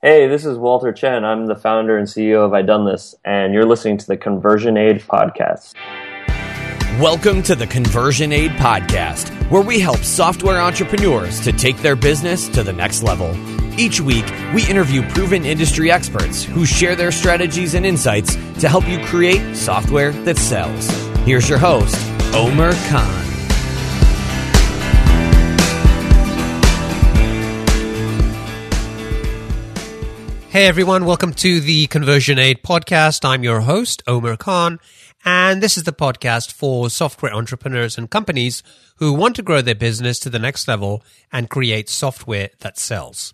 Hey, this is Walter Chen. I'm the founder and CEO of iDoneThis, and you're listening to the ConversionAid podcast. Welcome to the ConversionAid podcast, where we help software entrepreneurs to take their business to the next level. Each week, we interview proven industry experts who share their strategies and insights to help you create software that sells. Here's your host, Omer Khan. Hey everyone, welcome to the ConversionAid podcast. I'm your host, Omer Khan, and this is the podcast for software entrepreneurs and companies who want to grow their business to the next level and create software that sells.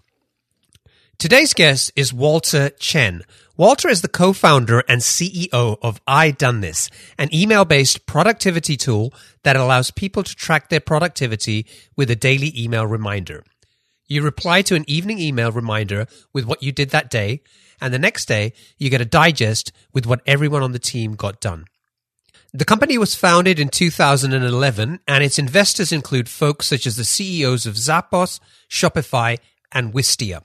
Today's guest is Walter Chen. Walter is the co-founder and CEO of iDoneThis, an email-based productivity tool that allows people to track their productivity with a daily email reminder. You reply to an evening email reminder with what you did that day, and the next day you get a digest with what everyone on the team got done. The company was founded in 2011, and its investors include folks such as the CEOs of Zappos, Shopify, and Wistia.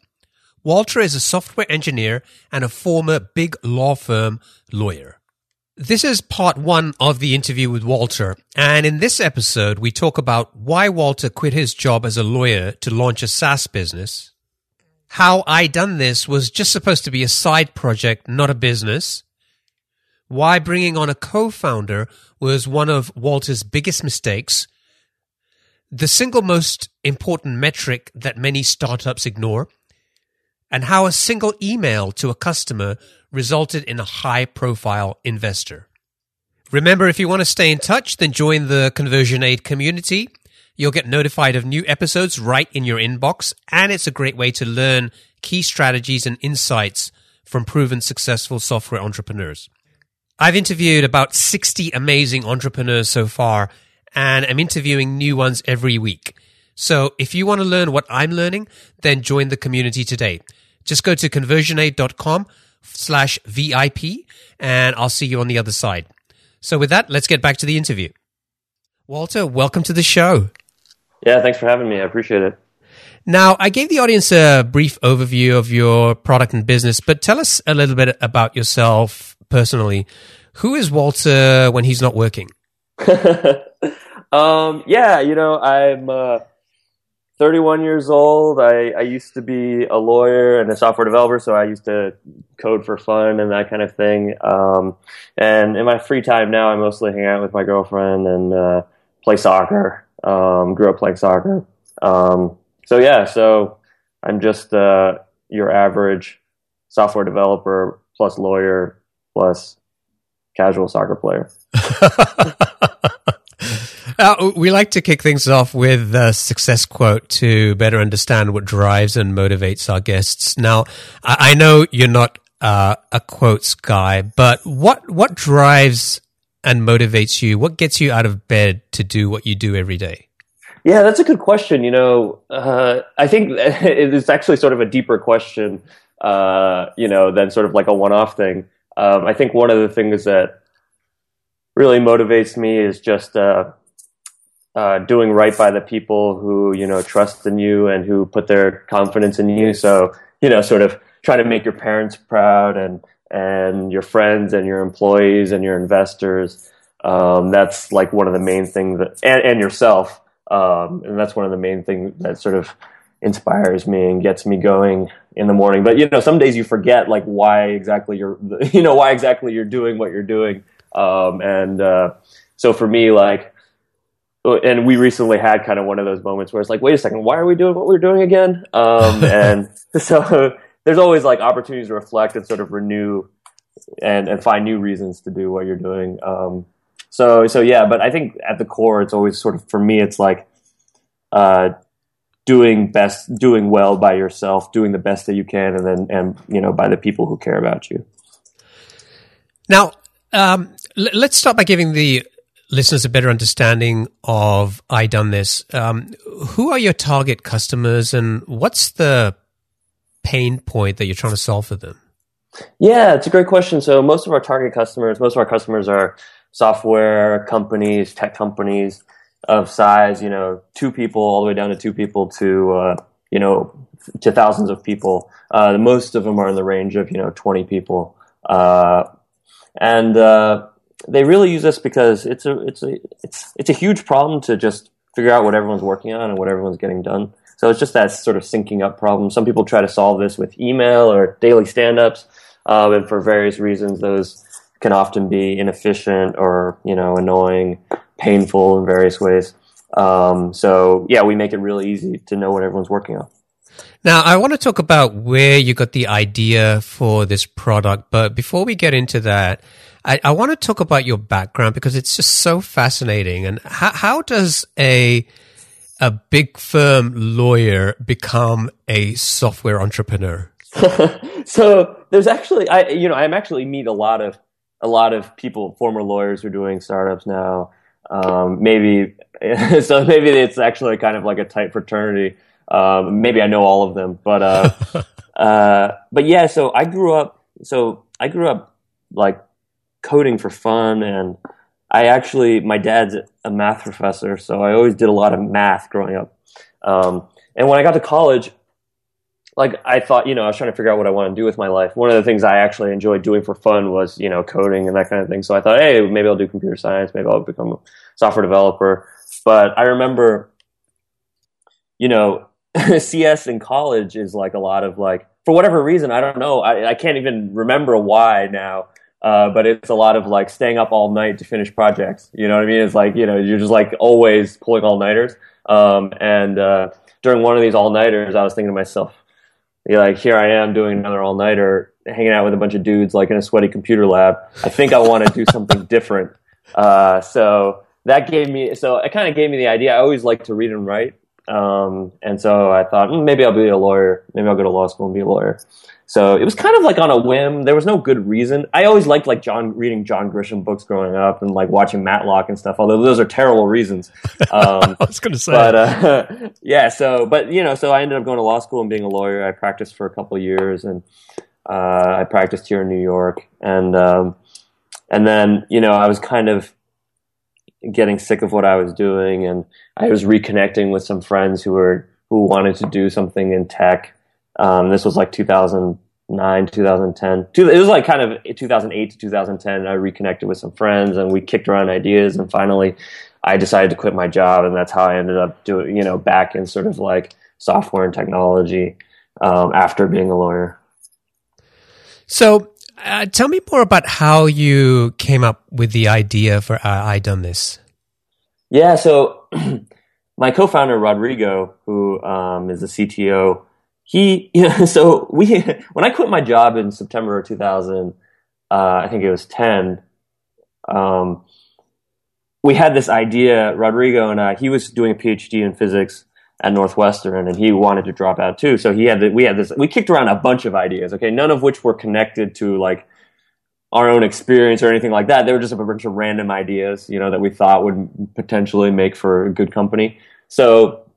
Walter is a software engineer and a former big law firm lawyer. This is part one of the interview with Walter. And in this episode, we talk about why Walter quit his job as a lawyer to launch a SaaS business, how iDoneThis was just supposed to be a side project, not a business, why bringing on a co-founder was one of Walter's biggest mistakes, the single most important metric that many startups ignore, and how a single email to a customer resulted in a high profile investor. Remember, if you want to stay in touch, then join the ConversionAid community. You'll get notified of new episodes right in your inbox, and it's a great way to learn key strategies and insights from proven successful software entrepreneurs. I've interviewed about 60 amazing entrepreneurs so far, and I'm interviewing new ones every week. So if you want to learn what I'm learning, then join the community today. Just go to conversionaid.com slash VIP and I'll see you on the other side. So with that, let's get back to the interview. Walter, welcome to the show. Yeah, thanks for having me. I appreciate it. Now, I gave the audience a brief overview of your product and business, but tell us a little bit about yourself personally. Who is Walter when he's not working? um, yeah, you know, I'm uh, 31 years old. I, I used to be a lawyer and a software developer, so I used to code for fun and that kind of thing. Um, and in my free time now, I mostly hang out with my girlfriend and uh, play soccer. Um, grew up playing soccer. Um, so yeah, so I'm just uh, your average software developer plus lawyer plus casual soccer player. Uh, we like to kick things off with a success quote to better understand what drives and motivates our guests. Now, I, I know you're not uh, a quotes guy, but what what drives and motivates you? What gets you out of bed to do what you do every day? Yeah, that's a good question. You know, uh, I think it's actually sort of a deeper question, uh, you know, than sort of like a one-off thing. Um, I think one of the things that really motivates me is just uh, uh, doing right by the people who you know trust in you and who put their confidence in you. So you know, sort of try to make your parents proud and and your friends and your employees and your investors. Um, that's like one of the main things that, and, and yourself. Um, and that's one of the main things that sort of inspires me and gets me going in the morning. But you know, some days you forget like why exactly you're, you know, why exactly you're doing what you're doing. Um, and uh, so for me, like and we recently had kind of one of those moments where it's like, wait a second, why are we doing what we're doing again? Um, and so there's always like opportunities to reflect and sort of renew and, and find new reasons to do what you're doing. Um, so, so yeah, but I think at the core, it's always sort of, for me, it's like, uh, doing best, doing well by yourself, doing the best that you can, and then, and, you know, by the people who care about you. Now, um, l- let's start by giving the listeners a better understanding of iDoneThis. Um, who are your target customers, and what's the pain point that you're trying to solve for them? Yeah, it's a great question. So most of our target customers, most of our customers are software companies, tech companies of size, you know, two people all the way down to two people to uh, you know, to thousands of people. Uh, most of them are in the range of you know 20 people, uh, and uh, they really use this because it's a it's a it's it's a huge problem to just figure out what everyone's working on and what everyone's getting done. So it's just that sort of syncing up problem. Some people try to solve this with email or daily stand-ups, um, and for various reasons, those can often be inefficient or you know annoying, painful in various ways. Um, so yeah, we make it really easy to know what everyone's working on. Now, I want to talk about where you got the idea for this product, but before we get into that, I, I want to talk about your background because it's just so fascinating. And how, how does a a big firm lawyer become a software entrepreneur? so there's actually, I you know, I'm actually meet a lot of a lot of people, former lawyers who are doing startups now. Um, maybe so maybe it's actually kind of like a tight fraternity. Um, maybe I know all of them, but uh, uh, but yeah. So I grew up. So I grew up like coding for fun, and I actually my dad's a math professor, so I always did a lot of math growing up. Um, and when I got to college, like I thought, you know, I was trying to figure out what I want to do with my life. One of the things I actually enjoyed doing for fun was, you know, coding and that kind of thing. So I thought, hey, maybe I'll do computer science, maybe I'll become a software developer. But I remember, you know, CS in college is like a lot of like, for whatever reason, I don't know, I, I can't even remember why now. Uh, but it's a lot of like staying up all night to finish projects. You know what I mean? It's like, you know, you're just like always pulling all nighters. Um, and, uh, during one of these all nighters, I was thinking to myself, like, here I am doing another all nighter, hanging out with a bunch of dudes like in a sweaty computer lab. I think I want to do something different. Uh, so that gave me, so it kind of gave me the idea. I always like to read and write. Um, and so I thought mm, maybe I'll be a lawyer. Maybe I'll go to law school and be a lawyer. So it was kind of like on a whim. There was no good reason. I always liked like John reading John Grisham books growing up and like watching Matlock and stuff. Although those are terrible reasons. Um, I was going to say, but uh, yeah. So, but you know, so I ended up going to law school and being a lawyer. I practiced for a couple of years and uh, I practiced here in New York and um, and then you know I was kind of getting sick of what I was doing and I was reconnecting with some friends who were who wanted to do something in tech um, this was like 2009, 2010. It was like kind of 2008 to 2010. I reconnected with some friends and we kicked around ideas. And finally, I decided to quit my job. And that's how I ended up doing, you know, back in sort of like software and technology um, after being a lawyer. So uh, tell me more about how you came up with the idea for uh, iDoneThis. Yeah, so my co-founder Rodrigo, who um, is the CTO he, you know, so we, when I quit my job in September of 2000, uh, I think it was 10, um, we had this idea, Rodrigo and I, he was doing a PhD in physics at Northwestern and he wanted to drop out too. So he had, the, we had this, we kicked around a bunch of ideas, okay, none of which were connected to like our own experience or anything like that. They were just a bunch of random ideas, you know, that we thought would potentially make for a good company. So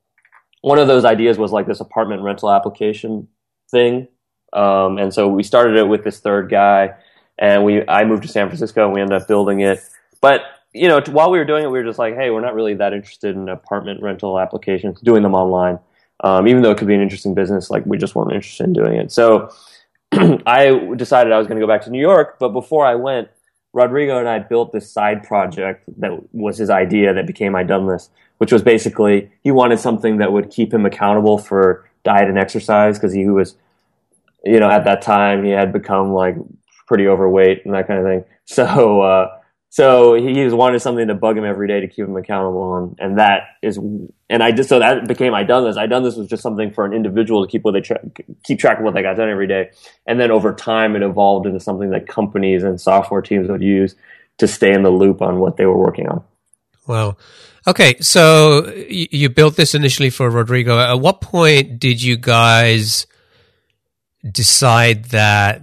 one of those ideas was like this apartment rental application thing. Um, and so we started it with this third guy, and we I moved to San Francisco, and we ended up building it. But you know, while we were doing it, we were just like, hey, we're not really that interested in apartment rental applications, doing them online. Um, even though it could be an interesting business, like we just weren't interested in doing it. So I decided I was going to go back to New York. But before I went, Rodrigo and I built this side project that was his idea that became I Done which was basically he wanted something that would keep him accountable for diet and exercise because he was, you know, at that time he had become like pretty overweight and that kind of thing. So, uh, so he just wanted something to bug him every day to keep him accountable, and, and that is, and I just so that became iDoneThis. I done this was just something for an individual to keep what they tra- keep track of what they got done every day, and then over time it evolved into something that companies and software teams would use to stay in the loop on what they were working on. Wow. Okay, so you built this initially for Rodrigo. At what point did you guys decide that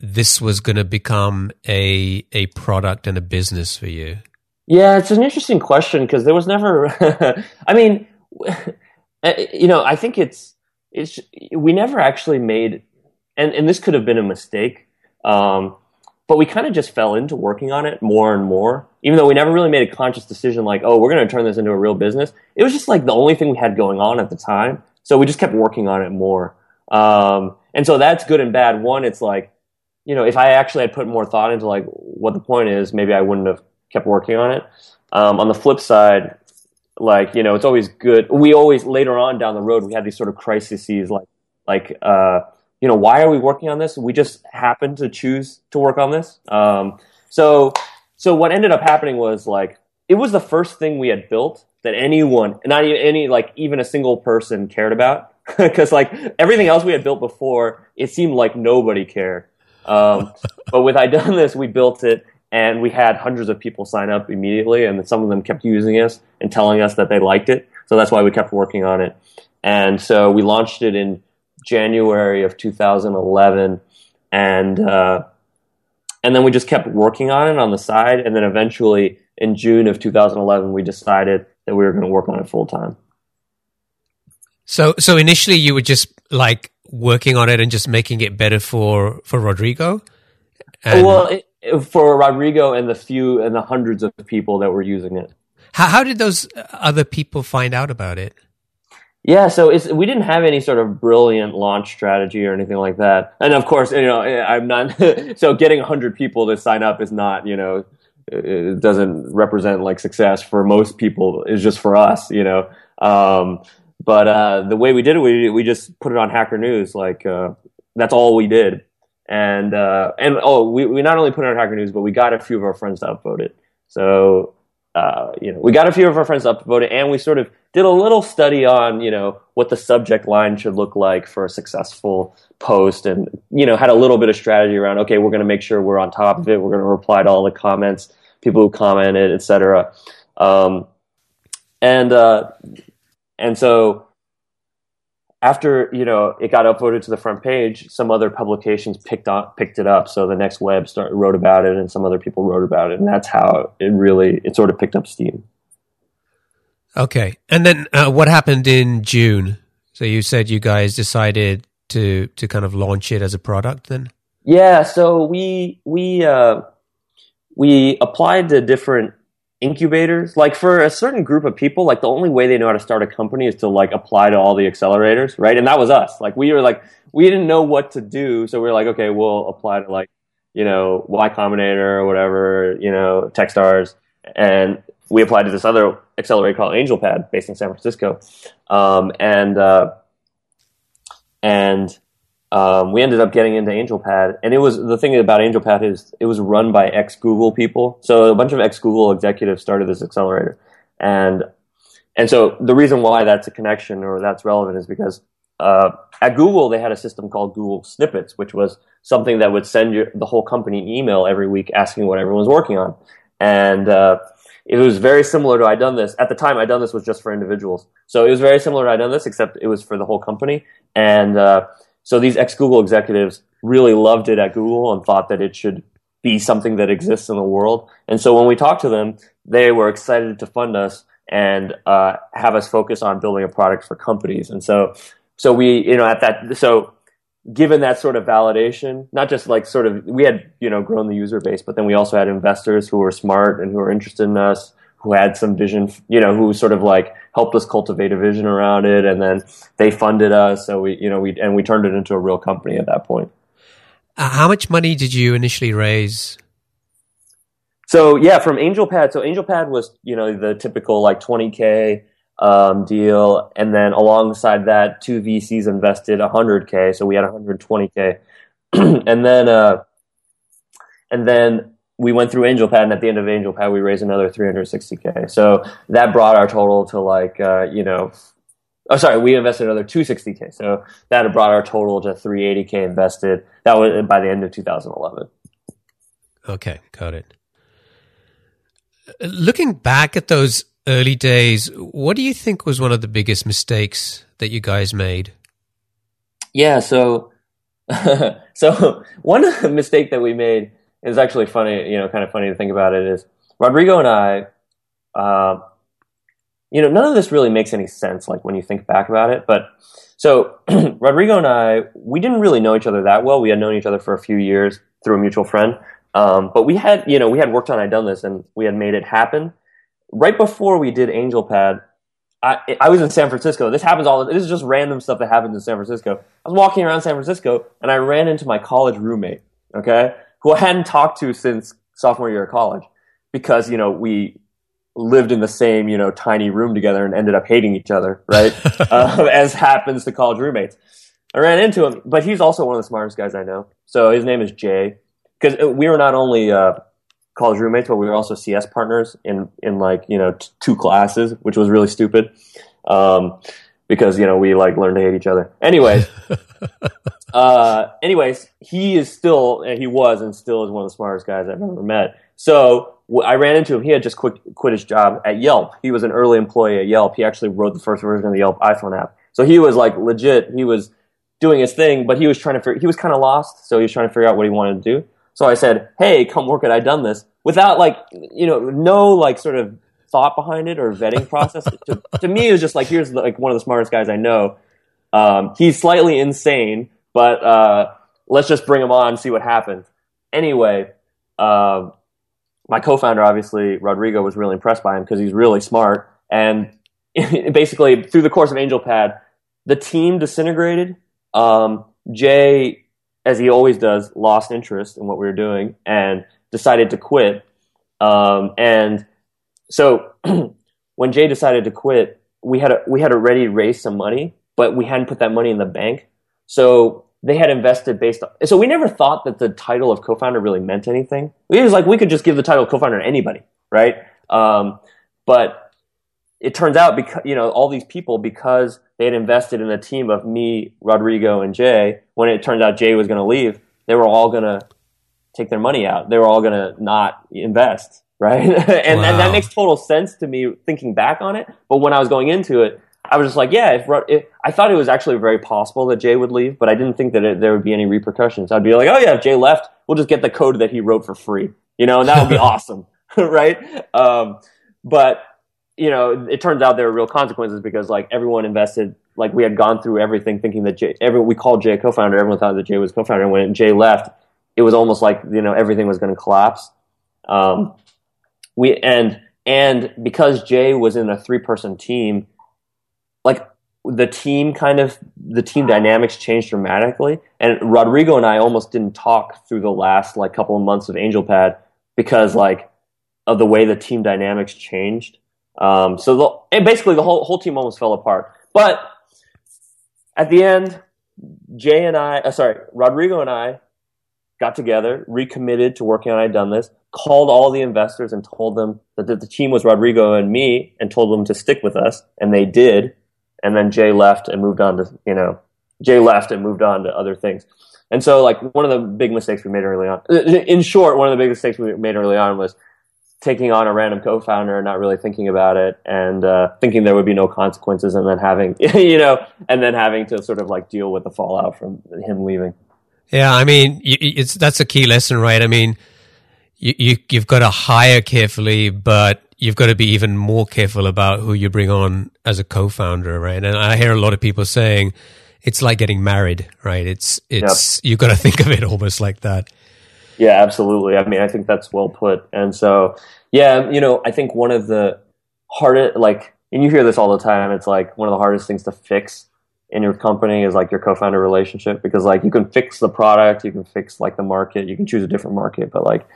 this was going to become a a product and a business for you? Yeah, it's an interesting question because there was never. I mean, eh, you know, I think it's it's we never actually made, and and this could have been a mistake, um, but we kind of just fell into working on it more and more. Even though we never really made a conscious decision, like, oh, we're going to turn this into a real business. It was just like the only thing we had going on at the time. So we just kept working on it more. Um, and so that's good and bad. One, it's like, you know, if I actually had put more thought into like what the point is, maybe I wouldn't have kept working on it. Um, on the flip side, like you know, it's always good. We always later on down the road we had these sort of crises, like like uh, you know, why are we working on this? We just happened to choose to work on this. Um, so so what ended up happening was like it was the first thing we had built that anyone, not even any like even a single person cared about, because like everything else we had built before, it seemed like nobody cared. Um, but with iDoneThis, we built it and we had hundreds of people sign up immediately, and some of them kept using us and telling us that they liked it. So that's why we kept working on it. And so we launched it in January of 2011, and uh, and then we just kept working on it on the side, and then eventually in June of 2011, we decided that we were going to work on it full time. So, so initially you were just like working on it and just making it better for for Rodrigo. And well, it, for Rodrigo and the few and the hundreds of people that were using it. How, how did those other people find out about it? Yeah, so we didn't have any sort of brilliant launch strategy or anything like that. And of course, you know, I'm not. so getting 100 people to sign up is not, you know, it doesn't represent like success for most people. It's just for us, you know. Um, but uh, the way we did it, we we just put it on Hacker News. Like uh, that's all we did and uh, and oh, we, we not only put it on Hacker News, but we got a few of our friends to upvote it. So uh, you know, we got a few of our friends to upvote it, and we sort of did a little study on you know what the subject line should look like for a successful post, and you know had a little bit of strategy around. Okay, we're going to make sure we're on top of it. We're going to reply to all the comments, people who commented, etc. Um, and uh, and so after you know it got uploaded to the front page, some other publications picked up picked it up. So the next web start, wrote about it, and some other people wrote about it, and that's how it really it sort of picked up steam. Okay, and then uh, what happened in June? So you said you guys decided to to kind of launch it as a product, then? Yeah. So we we uh, we applied to different incubators. Like for a certain group of people like the only way they know how to start a company is to like apply to all the accelerators right? And that was us. Like we were like we didn't know what to do. So we were like okay we'll apply to like you know Y Combinator or whatever you know Techstars. And we applied to this other accelerator called AngelPad based in san francisco. Um, and uh, and um, we ended up getting into AngelPad, and it was the thing about AngelPad is it was run by ex Google people. So a bunch of ex Google executives started this accelerator, and and so the reason why that's a connection or that's relevant is because uh, at Google they had a system called Google Snippets, which was something that would send your, the whole company email every week asking what everyone was working on, and uh, it was very similar to iDoneThis at the time. iDoneThis was just for individuals, so it was very similar to iDoneThis, except it was for the whole company, and uh, so these ex Google executives really loved it at Google and thought that it should be something that exists in the world. And so when we talked to them, they were excited to fund us and uh, have us focus on building a product for companies. And so, so we, you know, at that, so given that sort of validation, not just like sort of, we had, you know, grown the user base, but then we also had investors who were smart and who were interested in us who had some vision, you know, who sort of like helped us cultivate a vision around it, and then they funded us. So we, you know, we and we turned it into a real company at that point. Uh, how much money did you initially raise? So yeah, from AngelPad. So AngelPad was, you know, the typical like 20k um, deal, and then alongside that, two VCs invested 100k. So we had 120k, and then uh, and then we went through AngelPad, and at the end of AngelPad, we raised another 360k. So that brought our total to like, uh, you know, oh, sorry, we invested another 260k. So that brought our total to 380k invested. That was by the end of 2011. Okay, got it. Looking back at those early days, what do you think was one of the biggest mistakes that you guys made? Yeah, so so one mistake that we made it's actually funny, you know, kind of funny to think about it is Rodrigo and I, uh, you know, none of this really makes any sense, like when you think back about it. But so Rodrigo and I, we didn't really know each other that well. We had known each other for a few years through a mutual friend. Um, but we had, you know, we had worked on iDoneThis and we had made it happen. Right before we did AngelPad, I, I was in San Francisco. This happens all. This is just random stuff that happens in San Francisco. I was walking around San Francisco and I ran into my college roommate. Okay, who I hadn't talked to since sophomore year of college because you know we lived in the same you know tiny room together and ended up hating each other, right? uh, as happens to college roommates. I ran into him, but he's also one of the smartest guys I know. So his name is Jay. Because we were not only uh, college roommates, but we were also CS partners in in like you know t- two classes, which was really stupid. Um, because you know we like learned to hate each other. Anyways, uh, anyways, he is still he was and still is one of the smartest guys I've ever met. So I ran into him. He had just quit quit his job at Yelp. He was an early employee at Yelp. He actually wrote the first version of the Yelp iPhone app. So he was like legit. He was doing his thing, but he was trying to he was kind of lost, so he was trying to figure out what he wanted to do. So I said, "Hey, come work at iDoneThis," without like you know no like sort of thought behind it or vetting process. to, to, me, it was just like here's like one of the smartest guys I know. Um, he's slightly insane, but uh, let's just bring him on, and see what happens. Anyway, uh, my co-founder, obviously Rodrigo, was really impressed by him because he's really smart. And basically, through the course of AngelPad, the team disintegrated. Um, Jay as he always does, lost interest in what we were doing and decided to quit. Um, and so when Jay decided to quit, we had a, we had already raised some money, but we hadn't put that money in the bank. So they had invested based on. So we never thought that the title of co-founder really meant anything. It was like we could just give the title of co-founder to anybody, right? Um, but it turns out because you know all these people because they had invested in a team of me, Rodrigo, and Jay. When it turned out Jay was going to leave, they were all going to take their money out. They were all going to not invest, right? and, wow. and that makes total sense to me thinking back on it. But when I was going into it, I was just like, yeah, if, if, I thought it was actually very possible that Jay would leave, but I didn't think that it, there would be any repercussions. I'd be like, oh yeah, if Jay left, we'll just get the code that he wrote for free, you know, and that would be awesome, right? Um, but you know, it turns out there were real consequences because like everyone invested, like we had gone through everything thinking that Jay, every, we called Jay co-founder. Everyone thought that Jay was co-founder. And when Jay left, it was almost like, you know, everything was going to collapse. Um, we, and, and because Jay was in a three person team, like the team kind of, the team dynamics changed dramatically. And Rodrigo and I almost didn't talk through the last like couple of months of AngelPad because like of the way the team dynamics changed um, so the, basically the whole whole team almost fell apart. But at the end, Jay and I, uh, sorry, Rodrigo and I got together, recommitted to working on iDoneThis, called all the investors and told them that the team was Rodrigo and me, and told them to stick with us, and they did. And then Jay left and moved on to you know Jay left and moved on to other things. And so, like one of the big mistakes we made early on, in short, one of the big mistakes we made early on was taking on a random co-founder and not really thinking about it and uh, thinking there would be no consequences and then having you know and then having to sort of like deal with the fallout from him leaving yeah i mean it's that's a key lesson right i mean you, you you've got to hire carefully but you've got to be even more careful about who you bring on as a co-founder right and i hear a lot of people saying it's like getting married right it's it's you've got to think of it almost like that yeah, absolutely. I mean, I think that's well put. And so, yeah, you know, I think one of the hardest, like, and you hear this all the time, it's like one of the hardest things to fix in your company is like your co-founder relationship because like you can fix the product, you can fix like the market, you can choose a different market, but like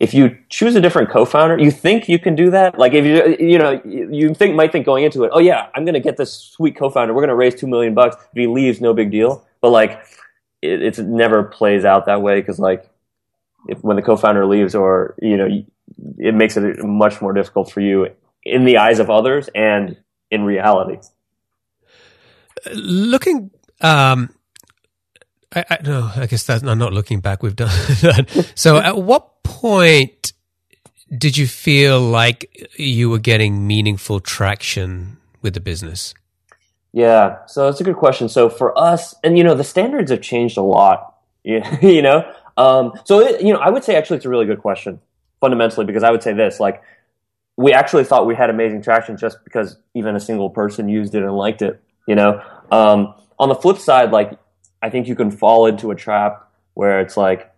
if you choose a different co-founder, you think you can do that. Like if you you know you think might think going into it, oh yeah, I'm going to get this sweet co-founder. We're going to raise two million bucks. If he leaves, no big deal. But like it, it never plays out that way because like if when the co-founder leaves, or you know, it makes it much more difficult for you in the eyes of others and in reality. Looking, um, I, I no, I guess that's I'm not looking back. We've done that. So, at what point did you feel like you were getting meaningful traction with the business? Yeah, so that's a good question. So for us, and you know, the standards have changed a lot. you know, um, so it, you know, I would say actually it's a really good question fundamentally because I would say this like we actually thought we had amazing traction just because even a single person used it and liked it. You know, um, on the flip side, like I think you can fall into a trap where it's like,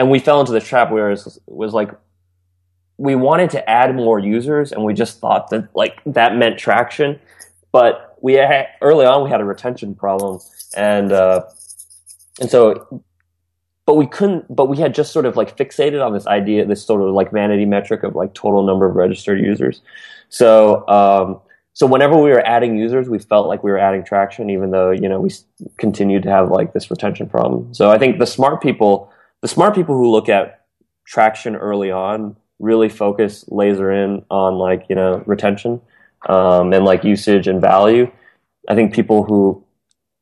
and we fell into the trap where it was, like we wanted to add more users and we just thought that like that meant traction but we had, early on we had a retention problem, and uh, and so, but we couldn't. But we had just sort of like fixated on this idea, this sort of like vanity metric of like total number of registered users. So. Um, so whenever we were adding users, we felt like we were adding traction, even though you know we continued to have like this retention problem. So I think the smart people, the smart people who look at traction early on, really focus laser in on like you know retention um, and like usage and value. I think people who,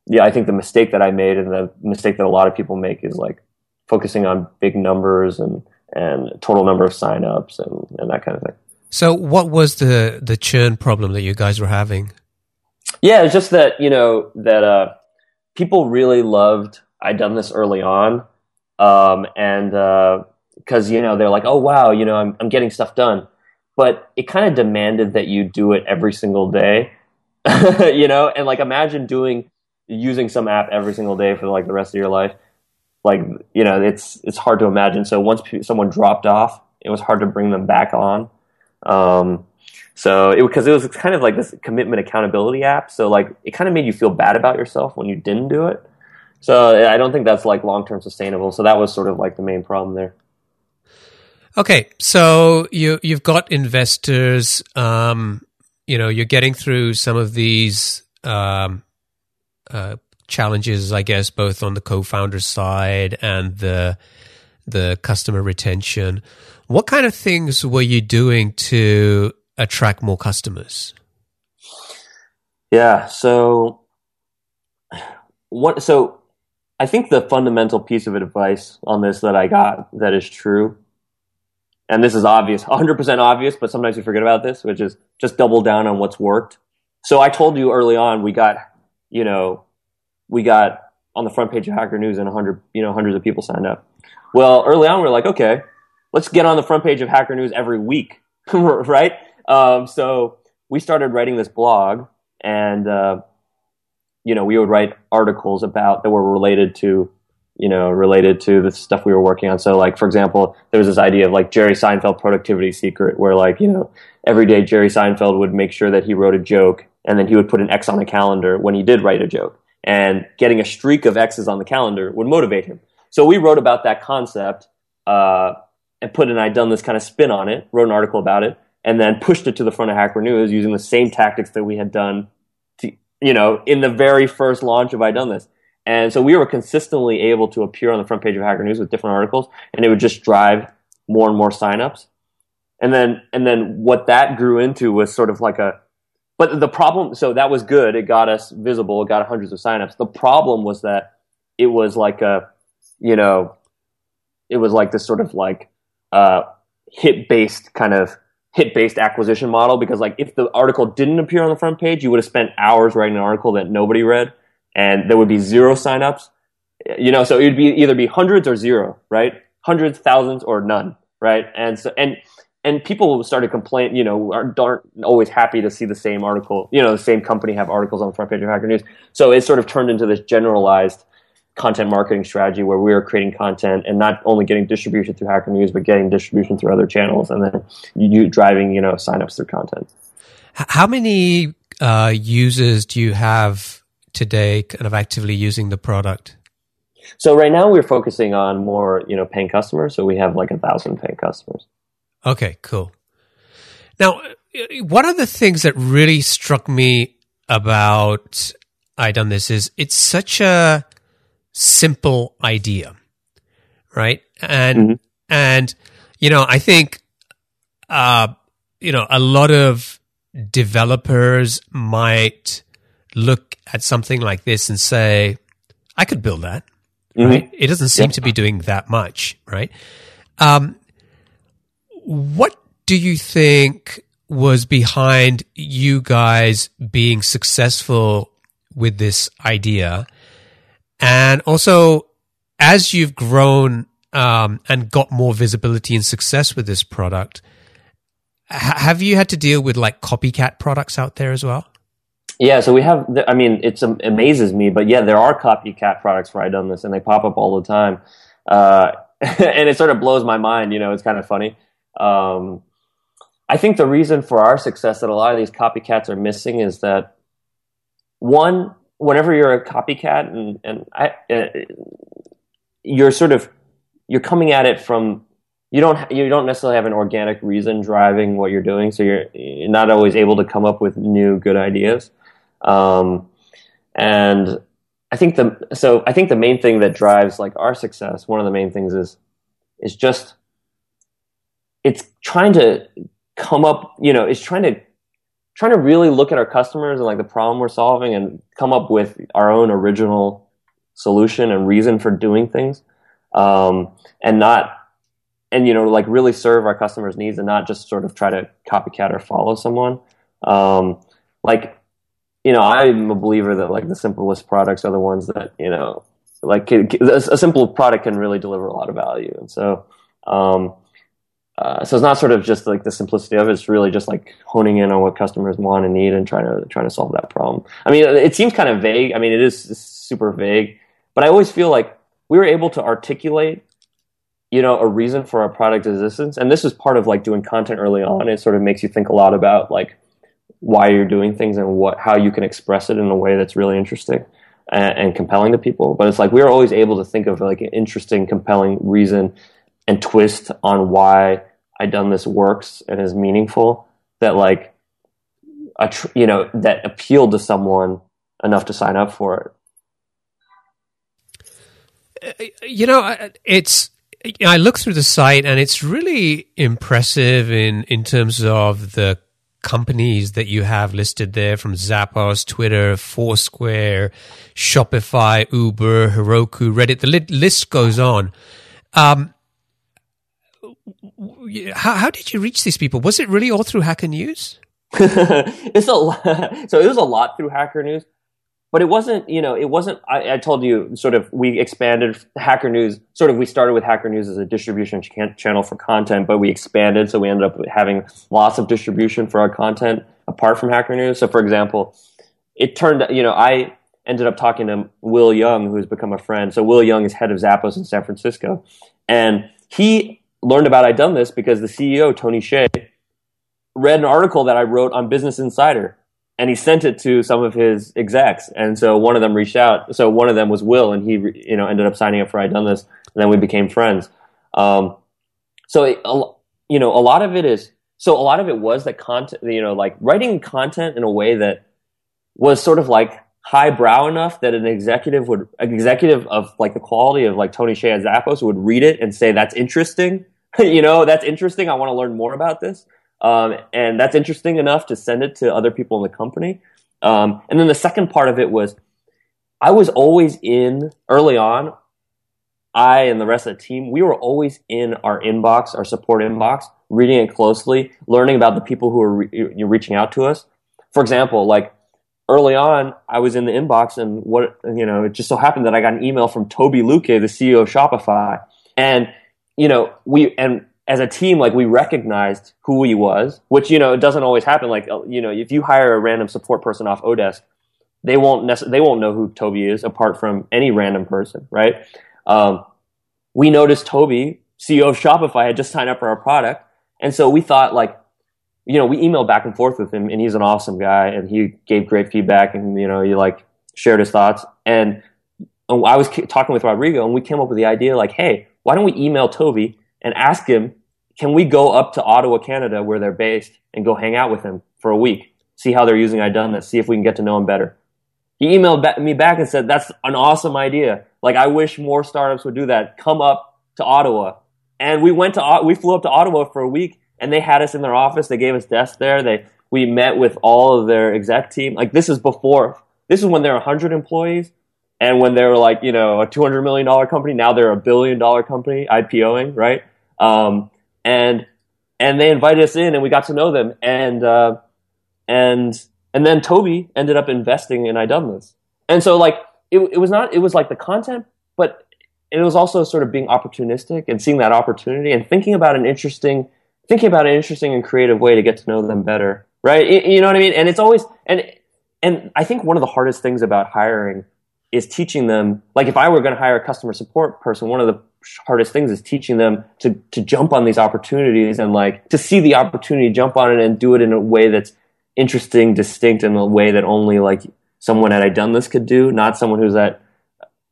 yeah, I think the mistake that I made and the mistake that a lot of people make is like focusing on big numbers and and total number of signups and and that kind of thing. So, what was the the churn problem that you guys were having? Yeah, it's just that you know that uh, people really loved. iDoneThis early on, um, and because uh, you know they're like, oh wow, you know I'm I'm getting stuff done but it kind of demanded that you do it every single day, you know, and like imagine doing using some app every single day for like the rest of your life. Like, you know, it's it's hard to imagine. So once someone dropped off, it was hard to bring them back on. Um, so it because it was kind of like this commitment accountability app. So like it kind of made you feel bad about yourself when you didn't do it. So I don't think that's like long term sustainable. So that was sort of like the main problem there. Okay, so you you've got investors. Um, you know, you're getting through some of these um, uh, challenges, I guess, both on the co-founder side and the the customer retention. What kind of things were you doing to attract more customers? Yeah, so what? So I think the fundamental piece of advice on this that I got that is true and this is obvious, 100% obvious, but sometimes you forget about this, which is just double down on what's worked. So I told you early on, we got, you know, we got on the front page of Hacker News and 100, you know, hundreds of people signed up. Well, early on, we are like, okay, let's get on the front page of Hacker News every week, right? Um, so we started writing this blog, and uh, you know, we would write articles about that were related to you know, related to the stuff we were working on. So, like, for example, there was this idea of like Jerry Seinfeld productivity secret, where like, you know, every day Jerry Seinfeld would make sure that he wrote a joke and then he would put an X on a calendar when he did write a joke. And getting a streak of X's on the calendar would motivate him. So we wrote about that concept uh, and put an iDoneThis kind of spin on it, wrote an article about it, and then pushed it to the front of Hacker News using the same tactics that we had done, you know, in the very first launch of iDoneThis. And so we were consistently able to appear on the front page of Hacker News with different articles, and it would just drive more and more signups. And then, and then what that grew into was sort of like a, but the problem, so that was good. It got us visible. It got hundreds of signups. The problem was that it was like a, you know, it was like this sort of like, uh, hit based kind of hit based acquisition model because like if the article didn't appear on the front page, you would have spent hours writing an article that nobody read and there would be zero signups. You know, so it would be either be hundreds or zero, right? Hundreds, thousands, or none, right? And so and and people started complaining, you know, aren't, aren't, always happy to see the same article, you know, the same company have articles on the front page of Hacker News. So it sort of turned into this generalized content marketing strategy where we were creating content and not only getting distribution through Hacker News, but getting distribution through other channels and then you driving, you know, signups through content. How many uh, users do you have today kind of actively using the product? So right now we're focusing on more, you know, paying customers. So we have like a thousand paying customers. Okay, cool. Now, one of the things that really struck me about iDoneThis is it's such a simple idea, right? And mm-hmm. and you know, I think uh, you know a lot of developers might look at something like this and say, I could build that. Mm-hmm. Right? It doesn't seem to be doing that much, right? Um, what do you think was behind you guys being successful with this idea? And also, as you've grown um, and got more visibility and success with this product, have you had to deal with like copycat products out there as well? Yeah, so we have. I mean, it amazes me, but yeah, there are copycat products for iDoneThis, and they pop up all the time, uh, and it sort of blows my mind. You know, it's kind of funny. Um, I think the reason for our success that a lot of these copycats are missing is that one, whenever you're a copycat and and I, uh, you're sort of you're coming at it from you don't you don't necessarily have an organic reason driving what you're doing, so you're, you're not always able to come up with new good ideas. Um, and I think the so I think the main thing that drives like our success, one of the main things is is just it's trying to come up, you know, it's trying to trying to really look at our customers and like the problem we're solving and come up with our own original solution and reason for doing things um, and not and you know like really serve our customers needs and not just sort of try to copycat or follow someone. Um, like you know i'm a believer that like the simplest products are the ones that you know like a simple product can really deliver a lot of value. And so um, uh, so it's not sort of just like the simplicity of it. It's really just like honing in on what customers want and need and trying to trying to solve that problem. I mean, it seems kind of vague. I mean, it is super vague, but I always feel like we were able to articulate, you know, a reason for our product existence. And this is part of like doing content early on. It sort of makes you think a lot about like why you're doing things and what how you can express it in a way that's really interesting and, and compelling to people. But it's like we were always able to think of like an interesting, compelling reason and twist on why iDoneThis works and is meaningful that like a tr- you know that appealed to someone enough to sign up for it. You know, it's I look through the site and it's really impressive in in terms of the companies that you have listed there from Zappos, Twitter, Foursquare, Shopify, Uber, Heroku, Reddit. The list goes on. Um, how, how did you reach these people? Was it really all through Hacker News? it's a lot. so it was a lot through Hacker News, but it wasn't. You know, it wasn't. I, I, told you sort of we expanded Hacker News. Sort of we started with Hacker News as a distribution ch- channel for content, but we expanded, so we ended up having lots of distribution for our content apart from Hacker News. So, for example, it turned. You know, I ended up talking to Will Young, who has become a friend. So Will Young is head of Zappos in San Francisco, and he learned about iDoneThis because the CEO Tony Hsieh read an article that I wrote on Business Insider and he sent it to some of his execs. And so one of them reached out. So one of them was Will and he you know ended up signing up for iDoneThis and then we became friends. Um, so it, you know a lot of it is so a lot of it was that content you know like writing content in a way that was sort of like highbrow enough that an executive would an executive of like the quality of like Tony at Zappos would read it and say that's interesting. you know, that's interesting. I want to learn more about this. Um, and that's interesting enough to send it to other people in the company. Um, and then the second part of it was I was always in early on. I and the rest of the team, we were always in our inbox, our support inbox, reading it closely, learning about the people who are re- reaching out to us. For example, like early on, I was in the inbox and what, you know, it just so happened that I got an email from Toby Lütke, the CEO of Shopify. And, you know, we, and as a team, like we recognized who he was, which, you know, it doesn't always happen. Like, uh, you know, if you hire a random support person off oDesk, they won't necessarily, they won't know who Toby is apart from any random person, right? Um, we noticed Toby, CEO of Shopify, had just signed up for our product. And so we thought like, you know, we emailed back and forth with him, and he's an awesome guy, and he gave great feedback, and you know, he like shared his thoughts. And I was talking with Rodrigo, and we came up with the idea like, hey, why don't we email Toby and ask him, can we go up to Ottawa, Canada, where they're based, and go hang out with him for a week, see how they're using I done see if we can get to know him better. He emailed me back and said, that's an awesome idea. Like, I wish more startups would do that. Come up to Ottawa. And we went to, we flew up to Ottawa for a week and they had us in their office. They gave us desks there. They we met with all of their exec team. Like this is before. This is when they're 100 employees, and when they were like you know a 200 million dollar company. Now they're a billion dollar company IPOing, right? Um, and and they invited us in, and we got to know them. And uh, and and then Toby ended up investing in I. And so like it, it was not it was like the content, but it was also sort of being opportunistic and seeing that opportunity and thinking about an interesting thinking about an interesting and creative way to get to know them better, right? You know what I mean? And it's always and and I think one of the hardest things about hiring is teaching them. Like if I were going to hire a customer support person, one of the hardest things is teaching them to to jump on these opportunities and like to see the opportunity, jump on it, and do it in a way that's interesting, distinct, in a way that only like someone at iDoneThis could do, not someone who's at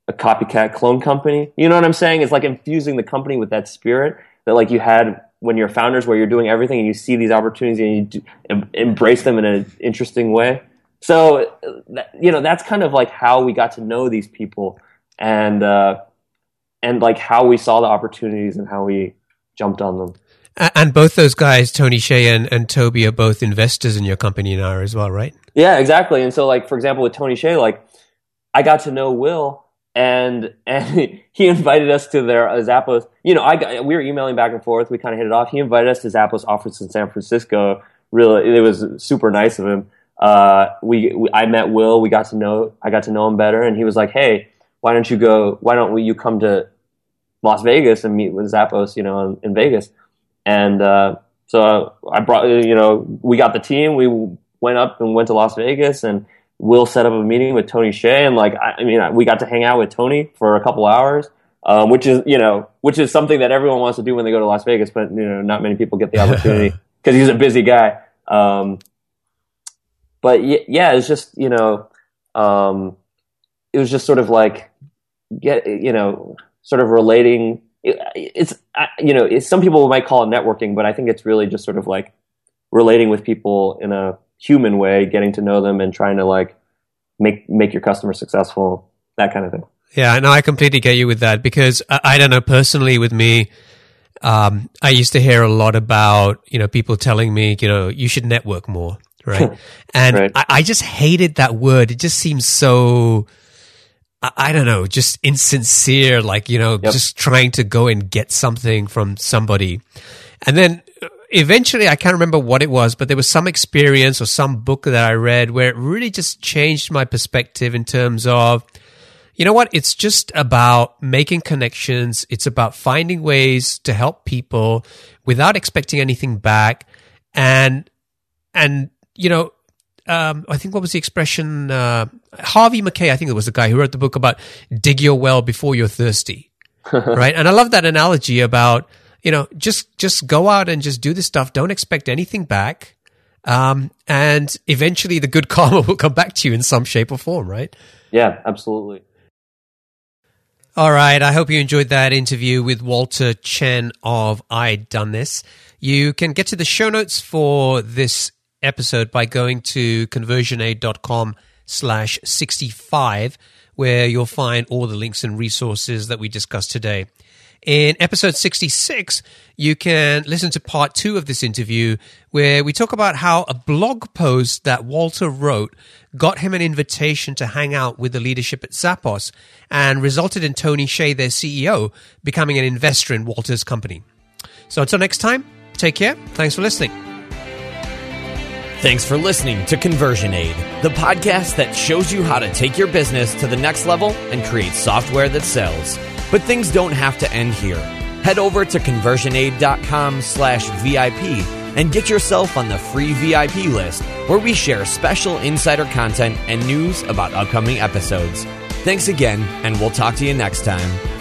a copycat clone company. You know what I'm saying? It's like infusing the company with that spirit that like you had when you're founders, where you're doing everything and you see these opportunities and you do, em- embrace them in an interesting way. So, you know, that's kind of like how we got to know these people and, uh, and like how we saw the opportunities and how we jumped on them. And both those guys, Tony Hsieh and, and Toby, are both investors in your company now as well, right? Yeah, exactly. And so, like for example, with Tony Hsieh, like I got to know Will, and and he invited us to their uh, Zappos. You know, I got, we were emailing back and forth. We kind of hit it off. He invited us to Zappos office in San Francisco. Really, it was super nice of him. Uh, we, we I met Will. We got to know I got to know him better, and he was like, "Hey, why don't you go? Why don't we, you come to Las Vegas and meet with Zappos? You know, in, in Vegas." And uh, so I brought, you know, we got the team. We went up and went to Las Vegas, and Will set up a meeting with Tony Hsieh. And like, I, I mean, we got to hang out with Tony for a couple hours, um, which is, you know, which is something that everyone wants to do when they go to Las Vegas, but you know, not many people get the opportunity because he's a busy guy. Um, but yeah, it's just, you know, um, it was just sort of like get, you know, sort of relating it's you know some people might call it networking, but I think it's really just sort of like relating with people in a human way, getting to know them, and trying to like make make your customer successful, that kind of thing. Yeah, no, I completely get you with that because I, I don't know personally with me. Um, I used to hear a lot about you know people telling me you know you should network more, right? and right. I, I just hated that word. It just seems so I don't know, just insincere, like, you know, yep. just trying to go and get something from somebody. And then eventually, I can't remember what it was, but there was some experience or some book that I read where it really just changed my perspective in terms of, you know what? It's just about making connections. It's about finding ways to help people without expecting anything back. And, and, you know, um, I think what was the expression? Uh, Harvey Mackay, I think it was the guy who wrote the book about dig your well before you're thirsty, right? And I love that analogy about you know just just go out and just do this stuff. Don't expect anything back, um, and eventually the good karma will come back to you in some shape or form, right? Yeah, absolutely. All right. I hope you enjoyed that interview with Walter Chen of iDoneThis. You can get to the show notes for this episode by going to conversionaid.com slash 65, where you'll find all the links and resources that we discussed today. In episode 66, you can listen to part two of this interview where we talk about how a blog post that Walter wrote got him an invitation to hang out with the leadership at Zappos and resulted in Tony Hsieh, their CEO, becoming an investor in Walter's company. So until next time, take care. Thanks for listening. Thanks for listening to ConversionAid, the podcast that shows you how to take your business to the next level and create software that sells. But things don't have to end here. Head over to conversionaid.com slash VIP and get yourself on the free VIP list where we share special insider content and news about upcoming episodes. Thanks again, and we'll talk to you next time.